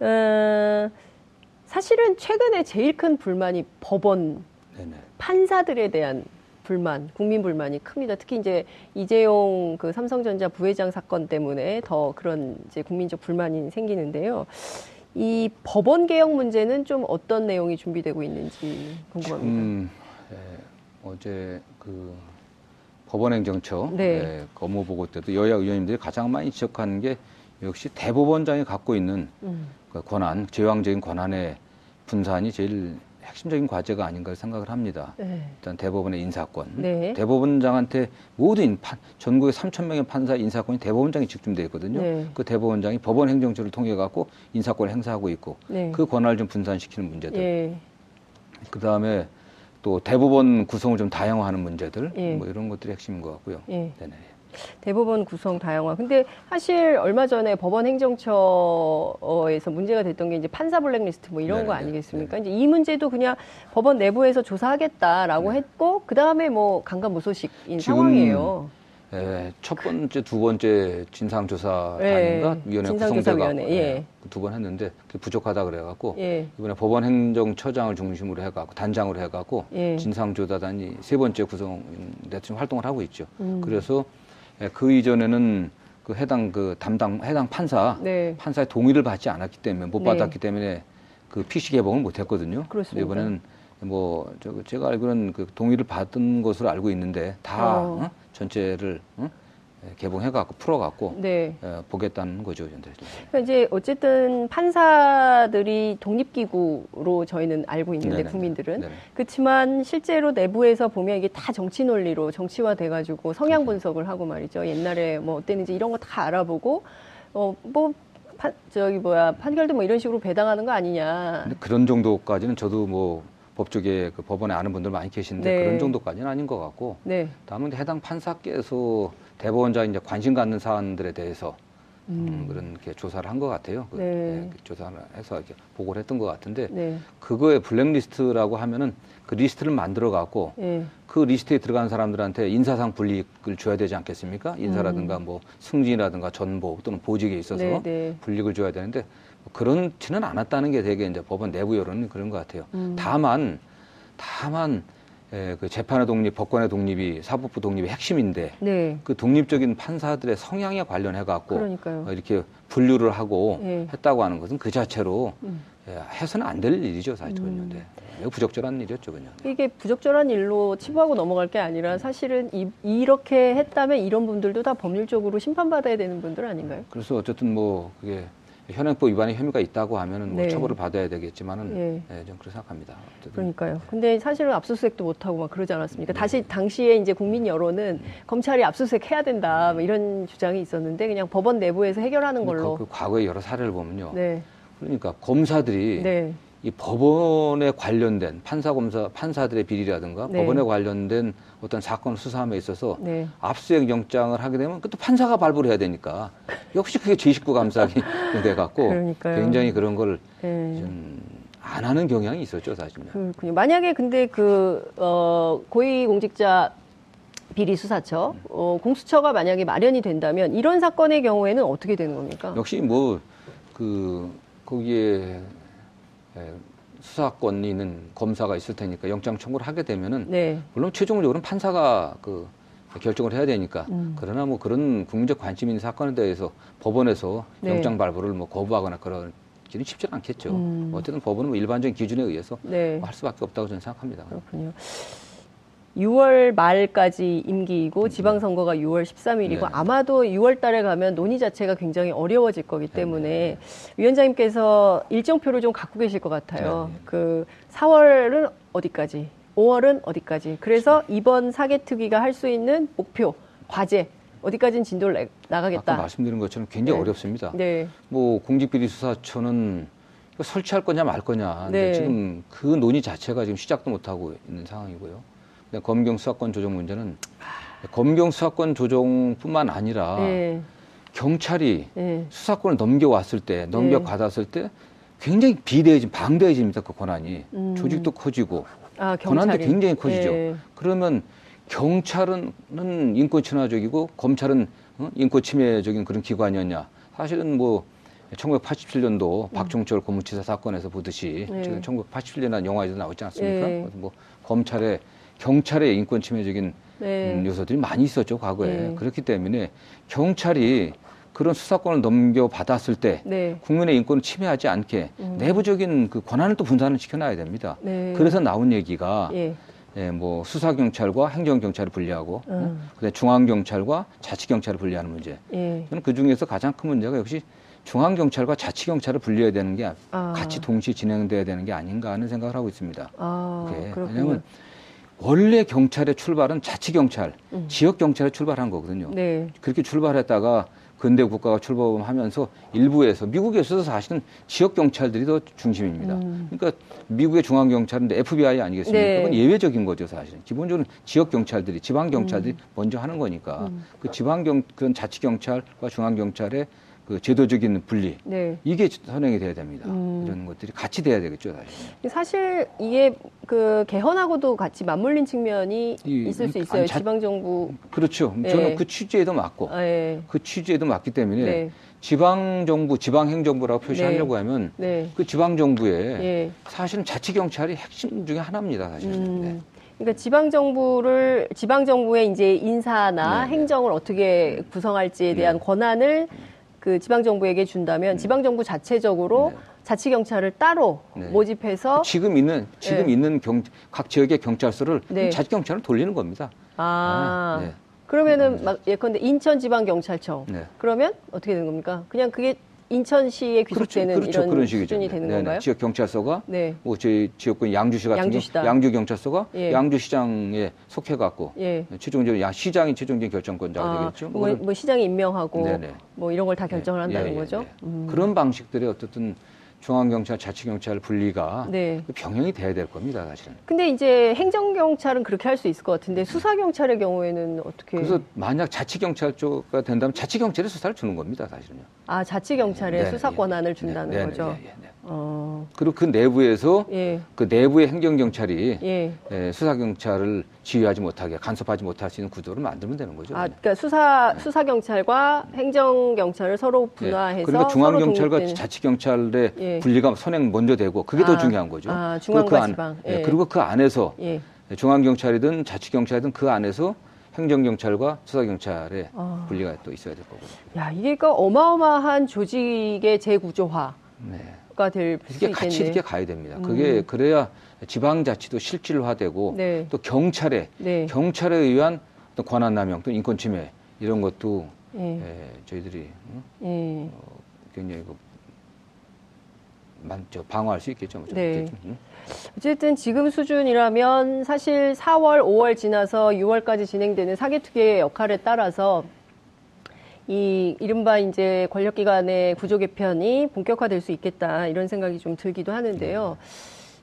어, 사실은 최근에 제일 큰 불만이 법원 네네. 판사들에 대한 불만, 국민 불만이 큽니다. 특히 이제 이재용 그 삼성전자 부회장 사건 때문에 더 그런 이제 국민적 불만이 생기는데요. 이 법원 개혁 문제는 좀 어떤 내용이 준비되고 있는지 궁금합니다. 음, 예, 어제 그 법원행정처 네. 예, 업무 보고 때도 여야 의원님들이 가장 많이 지적하는 게 역시 대법원장이 갖고 있는 음. 그 권한, 제왕적인 권한의 분산이 제일 핵심적인 과제가 아닌가 생각을 합니다. 네. 일단 대법원의 인사권. 네. 대법원장한테 모든 판, 전국의 3천 명의 판사 인사권이 대법원장이 집중되어 있거든요. 네. 그 대법원장이 법원 행정처를 통해 갖고 인사권을 행사하고 있고 네. 그 권한을 좀 분산시키는 문제들. 예. 그 다음에 또 대법원 구성을 좀 다양화하는 문제들 예. 뭐 이런 것들이 핵심인 것 같고요. 예. 네네. 대법원 구성 다양화. 근데 사실 얼마 전에 법원 행정처에서 문제가 됐던 게 이제 판사 블랙리스트 뭐 이런 네네, 거 아니겠습니까? 네네. 이제 이 문제도 그냥 법원 내부에서 조사하겠다라고 네. 했고 그 다음에 뭐 강간무소식인 상황이에요. 예, 첫 번째, 두 번째 진상조사단인가 예, 위원회 구성돼가 예. 예, 두번 했는데 그게 부족하다 그래갖고 예. 이번에 법원 행정처장을 중심으로 해갖고 단장으로 해갖고 예. 진상조사단이 세 번째 구성돼 지금 활동을 하고 있죠. 음. 그래서 예, 그 이전에는 그 해당 그 담당 해당 판사 네. 판사의 동의를 받지 않았기 때문에 못 네. 받았기 때문에 그 PC 개봉을 못 했거든요. 그렇습니다. 이번에는 뭐 저, 제가 알기로는 그 동의를 받은 것으로 알고 있는데 다 어. 어? 전체를 어? 개봉해갖고 풀어갖고 네. 어, 보겠다는 거죠, 현재. 그러니까 이제 어쨌든 판사들이 독립기구로 저희는 알고 있는데 네네. 국민들은 네네. 그렇지만 실제로 내부에서 보면 이게 다 정치 논리로 정치화돼가지고 성향 그렇죠. 분석을 하고 말이죠. 옛날에 뭐 어땠는지 이런 거 다 알아보고 어뭐 저기 뭐야 판결도 뭐 이런 식으로 배당하는 거 아니냐. 그런 정도까지는 저도 뭐 법조계 그 법원에 아는 분들 많이 계신데 네. 그런 정도까지는 아닌 것 같고 네. 다만 해당 판사께서 대법원장 이제 관심 갖는 사안들에 대해서 음. 음, 그런 게 조사를 한 것 같아요. 그, 네. 네, 그 조사를 해서 이렇게 보고를 했던 것 같은데 네. 그거에 블랙리스트라고 하면은 그 리스트를 만들어 갖고 네. 그 리스트에 들어간 사람들한테 인사상 불이익을 줘야 되지 않겠습니까? 인사라든가 음. 뭐 승진이라든가 전보 또는 보직에 있어서 네, 네. 불이익을 줘야 되는데 그런지는 않았다는 게 되게 이제 법원 내부 여론은 그런 것 같아요. 음. 다만, 다만, 예, 그 재판의 독립, 법관의 독립이 사법부 독립의 핵심인데 네. 그 독립적인 판사들의 성향에 관련해 갖고 어, 이렇게 분류를 하고 네. 했다고 하는 것은 그 자체로 음. 예, 해서는 안 될 일이죠, 사실은요. 음. 네. 부적절한 일이었죠, 그냥. 이게 부적절한 일로 치부하고 넘어갈 게 아니라 사실은 이, 이렇게 했다면 이런 분들도 다 법률적으로 심판받아야 되는 분들 아닌가요? 그래서 어쨌든 뭐 그게 현행법 위반의 혐의가 있다고 하면은 뭐 네. 처벌을 받아야 되겠지만은 네. 네, 좀 그렇게 생각합니다. 어쨌든. 그러니까요. 근데 사실은 압수수색도 못 하고 막 그러지 않았습니까? 네. 다시 당시에 이제 국민 여론은 검찰이 압수수색 해야 된다 뭐 이런 주장이 있었는데 그냥 법원 내부에서 해결하는 걸로. 그, 그 과거의 여러 사례를 보면요. 네. 그러니까 검사들이 네. 이 법원에 관련된 판사 검사 판사들의 비리라든가 네. 법원에 관련된 어떤 사건을 수사함에 있어서 네. 압수수색 영장을 하게 되면 그것도 판사가 발부를 해야 되니까 역시 그게 제19 감사기 돼 갖고 굉장히 그런 걸좀안 하는 경향이 있었죠 사실은. 그렇군요. 만약에 근데 그 어, 고위공직자 비리 수사처 어, 공수처가 만약에 마련이 된다면 이런 사건의 경우에는 어떻게 되는 겁니까? 역시 뭐 그 거기에 예, 수사권이 있는 검사가 있을 테니까 영장 청구를 하게 되면은 네. 물론 최종적으로는 판사가 그 결정을 해야 되니까 음. 그러나 뭐 그런 국민적 관심 있는 사건에 대해서 법원에서 네. 영장 발부를 뭐 거부하거나 그런 기는 쉽지 않겠죠. 음. 어쨌든 법원은 뭐 일반적인 기준에 의해서 네. 뭐 할 수밖에 없다고 저는 생각합니다. 그렇군요. 6월 말까지 임기이고 네. 지방선거가 6월 13일이고 네. 아마도 6월 달에 가면 논의 자체가 굉장히 어려워질 거기 네, 때문에 네. 위원장님께서 일정표를 좀 갖고 계실 것 같아요. 네. 그 4월은 어디까지, 5월은 어디까지. 그래서 이번 사개특위가 할 수 있는 목표, 과제 어디까지는 진도를 나가겠다. 아까 말씀드린 것처럼 굉장히 네. 어렵습니다. 네. 뭐 공직비리수사처는 설치할 거냐 말 거냐. 네. 지금 그 논의 자체가 지금 시작도 못 하고 있는 상황이고요. 검경 수사권 조정 문제는 검경 수사권 조정뿐만 아니라 네. 경찰이 네. 수사권을 넘겨왔을 때, 넘겨받았을 때 굉장히 비대해진, 방대해집니다. 그 권한이. 음. 조직도 커지고 아, 권한도 굉장히 커지죠. 네. 그러면 경찰은 인권 친화적이고 검찰은 어? 인권 침해적인 그런 기관이었냐. 사실은 뭐 1987년도 음. 박종철 고무치사 사건에서 보듯이 네. 지금 1987년이라는 영화에도 나오지 않습니까? 네. 뭐 검찰의 경찰의 인권 침해적인 네. 음, 요소들이 많이 있었죠 과거에 네. 그렇기 때문에 경찰이 그런 수사권을 넘겨받았을 때 네. 국민의 인권을 침해하지 않게 음. 내부적인 그 권한을 또 분산을 시켜놔야 됩니다. 네. 그래서 나온 얘기가 예. 예, 뭐 수사 경찰과 행정 경찰을 분리하고 음. 그다음 중앙 경찰과 자치 경찰을 분리하는 문제. 예. 저는 그 중에서 가장 큰 문제가 역시 중앙 경찰과 자치 경찰을 분리해야 되는 게 아. 같이 동시에 진행돼야 되는 게 아닌가 하는 생각을 하고 있습니다. 아, 왜냐하면 원래 경찰의 출발은 자치 경찰, 음. 지역 경찰에 출발한 거거든요. 네. 그렇게 출발했다가 근대 국가가 출범하면서 일부에서 미국에서도 사실은 지역 경찰들이 더 중심입니다. 음. 그러니까 미국의 중앙 경찰은 FBI 아니겠습니까? 네. 그건 예외적인 거죠, 사실은. 기본적으로 지역 경찰들이 지방 경찰들이 음. 먼저 하는 거니까 음. 그 지방 경 그런 자치 경찰과 중앙 경찰의 그 제도적인 분리 네. 이게 선행이 돼야 됩니다. 음. 이런 것들이 같이 돼야 되겠죠, 사실. 사실 이게 그 개헌하고도 같이 맞물린 측면이 이, 있을 수 있어요. 자, 지방 정부. 그렇죠. 네. 저는 그 취지에도 맞고 아, 네. 그 취지에도 맞기 때문에 네. 지방 정부, 지방 행정부라고 표시하려고 네. 하면 네. 그 지방 정부에 사실은 자치 경찰이 핵심 중에 하나입니다, 사실은. 음. 그러니까 지방 정부를 지방 정부의 이제 인사나 행정을 어떻게 구성할지에 대한 권한을 그 지방 정부에게 준다면 음. 지방 정부 자체적으로 네. 자치 경찰을 따로 네. 모집해서 지금 있는 지금 네. 있는 경, 각 지역의 경찰서를 네. 자치 경찰을 돌리는 겁니다. 아. 아 네. 그러면은 막 예컨대 인천 지방 경찰청. 네. 그러면 어떻게 되는 겁니까? 그냥 그게 인천시에 귀속되는 그렇죠, 그렇죠, 이런 그런 식이죠. 수준이 되는 네네. 건가요? 지역 경찰서가 네. 뭐 저희 지역군 양주시 같은 양주시다. 양주 경찰서가 예. 양주시장에 속해 갖고 예. 최종적으로 양 시장이 최종적인 결정권자가 아, 되겠죠. 뭐, 뭐 시장이 임명하고 네네. 뭐 이런 걸 다 결정을 네. 한다는 예, 예, 거죠. 예. 음. 그런 방식들의 어떻든 중앙경찰, 자치경찰 분리가 네. 병행이 돼야 될 겁니다, 사실은. 근데 이제 행정경찰은 그렇게 할 수 있을 것 같은데 수사경찰의 경우에는 어떻게? 그래서 만약 자치경찰 쪽가 된다면 자치경찰에 수사를 주는 겁니다, 사실은요. 아, 자치경찰에 네, 수사 권한을 예, 준다는 네, 거죠? 네, 네, 어. 그리고 그 내부에서 예. 그 내부의 행정경찰이 예. 예, 수사경찰을 지휘하지 못하게 간섭하지 못할 수 있는 구조를 만들면 되는 거죠. 아, 그러니까 수사 네. 수사 경찰과 행정 경찰을 서로 네. 분화해서 그러니까 중앙 경찰과 자치 경찰의 예. 분리가 선행 먼저 되고 그게 아, 더 중요한 거죠. 아, 중앙과 그 안, 지방. 예. 그리고 그 안에서 예. 중앙 경찰이든 자치 경찰이든 그 안에서 행정경찰과 수사경찰의 아. 분리가 또 있어야 될 거고. 야, 이게 그 어마어마한 조직의 재구조화. 네. 될 수 있겠네. 같이 이렇게 가야 됩니다. 음. 그게 그래야 지방자치도 실질화되고 네. 또 경찰에 네. 경찰에 의한 또 권한남용 또 인권침해 이런 것도 네. 예, 저희들이 응? 예. 어, 굉장히 그, 만, 저, 방어할 수 있겠죠. 뭐 네. 응? 어쨌든 지금 수준이라면 사실 4월, 5월 지나서 6월까지 진행되는 사개특위의 역할에 따라서 이 이른바 이제 권력기관의 구조 개편이 본격화될 수 있겠다 이런 생각이 좀 들기도 하는데요.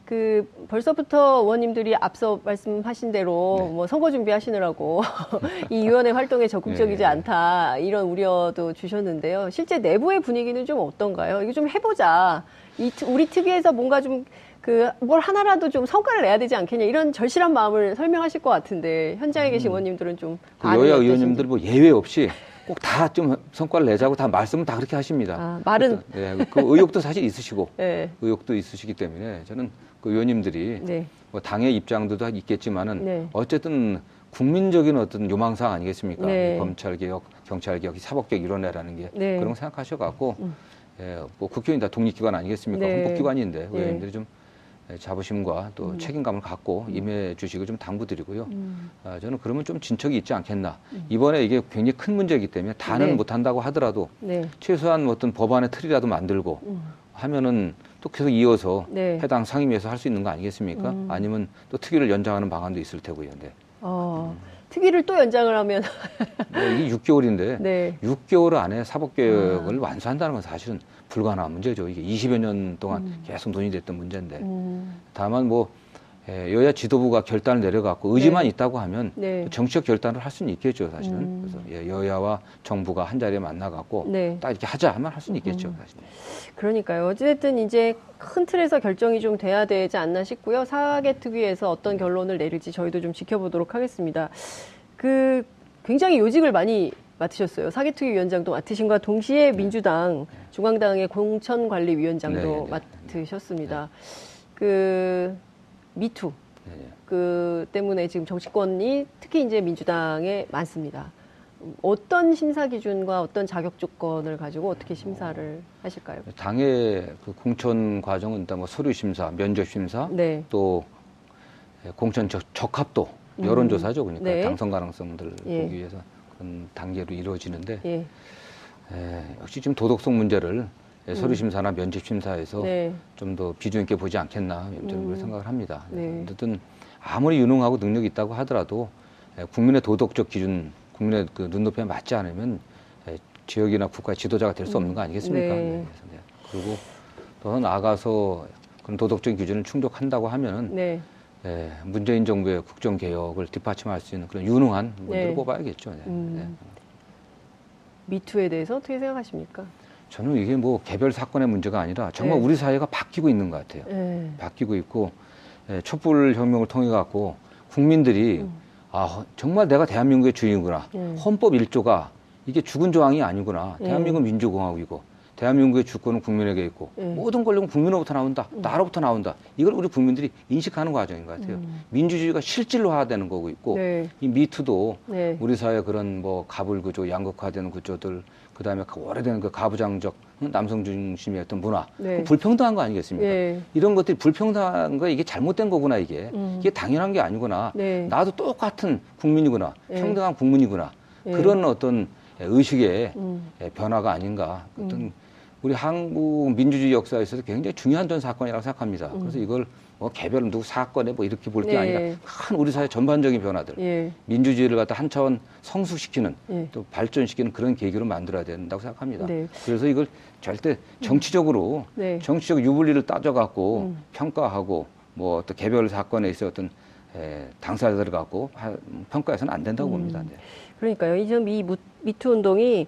그 벌써부터 의원님들이 앞서 말씀하신 대로 네. 뭐 선거 준비하시느라고 이 위원회 활동에 적극적이지 네. 않다 이런 우려도 주셨는데요. 실제 내부의 분위기는 좀 어떤가요? 이거 좀 해보자. 이 우리 특위에서 뭔가 좀 그 뭘 하나라도 좀 성과를 내야 되지 않겠냐 이런 절실한 마음을 설명하실 것 같은데 현장에 계신 음. 의원님들은 좀 그 여야 의원님들 뭐 예외 없이 꼭 다 좀 성과를 내자고 다 말씀은 다 그렇게 하십니다. 아, 말은 네, 그 의욕도 사실 있으시고 네. 의욕도 있으시기 때문에 저는 그 의원님들이 네. 뭐 당의 입장도 있겠지만은 네. 어쨌든 국민적인 어떤 요망사항 아니겠습니까? 네. 검찰 개혁, 경찰 개혁, 사법 개혁 이뤄내라는 게 네. 그런 거 생각하셔 갖고 음. 예, 뭐 국회의원 다 독립기관 아니겠습니까? 헌법기관인데 의원님들이 좀 예, 자부심과 또 음. 책임감을 갖고 음. 임해 주시고 좀 당부드리고요. 음. 아, 저는 그러면 좀 진척이 있지 않겠나. 음. 이번에 이게 굉장히 큰 문제이기 때문에 다는 네. 못한다고 하더라도 네. 최소한 어떤 법안의 틀이라도 만들고 음. 하면은 또 계속 이어서 네. 해당 상임위에서 할 수 있는 거 아니겠습니까? 음. 아니면 또 특위를 연장하는 방안도 있을 테고요. 네. 어. 특위를 또 연장을 하면 뭐 이게 6개월인데 네. 6개월 안에 사법개혁을 아. 완수한다는 건 사실은 불가능한 문제죠. 이게 20여 년 동안 음. 계속 논의됐던 문제인데 음. 다만 뭐 예, 여야 지도부가 결단을 내려갖고 의지만 네. 있다고 하면 네. 정치적 결단을 할 수는 있겠죠, 사실은. 음. 그래서 예, 여야와 정부가 한 자리에 만나갖고 네. 딱 이렇게 하자 하면 할 수는 있겠죠, 음. 사실. 그러니까요. 어쨌든 이제 큰 틀에서 결정이 좀 돼야 되지 않나 싶고요. 사개 특위에서 어떤 결론을 내릴지 저희도 좀 지켜보도록 하겠습니다. 그 굉장히 요직을 많이 맡으셨어요. 사개특위위원장도 맡으신과 동시에 민주당 중앙당의 공천관리위원장도 네, 네. 맡으셨습니다. 그 미투 네. 그 때문에 지금 정치권이 특히 이제 민주당에 많습니다. 어떤 심사 기준과 어떤 자격 조건을 가지고 어떻게 심사를 하실까요? 당의 그 공천 과정은 일단 뭐 서류 심사, 면접 심사, 네. 또 공천 적, 합도 여론조사죠. 그러니까 네. 당선 가능성들 예. 보기 위해서 그런 단계로 이루어지는데 예. 에, 역시 지금 도덕성 문제를 예, 서류 심사나 면접 심사에서 네. 좀 더 비중 있게 보지 않겠나 저는 음. 생각을 합니다. 네. 어쨌든 아무리 유능하고 능력이 있다고 하더라도 예, 국민의 도덕적 기준, 국민의 그 눈높이에 맞지 않으면 예, 지역이나 국가의 지도자가 될 수 없는 거 음. 아니겠습니까? 네. 네. 네. 그리고 더 나아가서 그런 도덕적 기준을 충족한다고 하면은 네. 예, 문재인 정부의 국정 개혁을 뒷받침할 수 있는 그런 유능한 분들을 네. 뽑아야겠죠. 네. 음. 미투에 대해서 어떻게 생각하십니까? 저는 이게 뭐 개별 사건의 문제가 아니라 정말 네. 우리 사회가 바뀌고 있는 것 같아요. 네. 바뀌고 있고 예, 촛불 혁명을 통해 갖고 국민들이 음. 아 정말 내가 대한민국의 주인이구나. 음. 헌법 1조가 이게 죽은 조항이 아니구나. 네. 대한민국 민주공화국이고 대한민국의 주권은 국민에게 있고 네. 모든 권력은 국민으로부터 나온다. 음. 나로부터 나온다. 이걸 우리 국민들이 인식하는 과정인 것 같아요. 음. 민주주의가 실질화되는 거고 있고 네. 이 미투도 네. 우리 사회 그런 뭐 가불 구조, 양극화되는 구조들 그다음에 그 오래된 그 가부장적 남성 중심의 어떤 문화 네. 그 불평등한 거 아니겠습니까? 네. 이런 것들이 불평등한 거 이게 잘못된 거구나 이게 음. 이게 당연한 게 아니구나. 네. 나도 똑같은 국민이구나 네. 평등한 국민이구나 네. 그런 어떤 의식의 음. 변화가 아닌가 어떤 음. 우리 한국 민주주의 역사에 있어서 굉장히 중요한 전 사건이라고 생각합니다. 음. 그래서 이걸 뭐 개별 누구 사건에 뭐 이렇게 볼게 네. 아니라 큰 우리 사회 전반적인 변화들 예. 민주주의를 갖다 한 차원 성숙시키는 예. 또 발전시키는 그런 계기로 만들어야 된다고 생각합니다. 네. 그래서 이걸 절대 정치적으로 음. 네. 정치적 유불리를 따져갖고 음. 평가하고 뭐 또 개별 사건에 있어 어떤 에, 당사자들을 갖고 하, 평가해서는 안 된다고 음. 봅니다. 네. 그러니까요. 이점 이 미투 운동이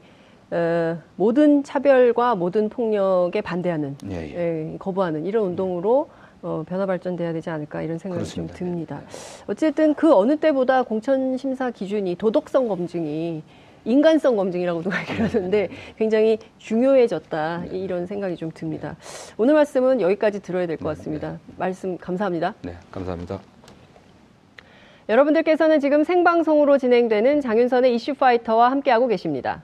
어, 모든 차별과 모든 폭력에 반대하는, 예, 예. 예, 거부하는 이런 운동으로 어, 변화 발전돼야 되지 않을까 이런 생각이 그렇습니다. 좀 듭니다. 네. 어쨌든 그 어느 때보다 공천 심사 기준이 도덕성 검증이 인간성 검증이라고도 얘기를 하는데 굉장히 중요해졌다 네. 이런 생각이 좀 듭니다. 오늘 말씀은 여기까지 들어야 될 것 같습니다. 네. 말씀 감사합니다. 네, 감사합니다. 여러분들께서는 지금 생방송으로 진행되는 장윤선의 이슈 파이터와 함께하고 계십니다.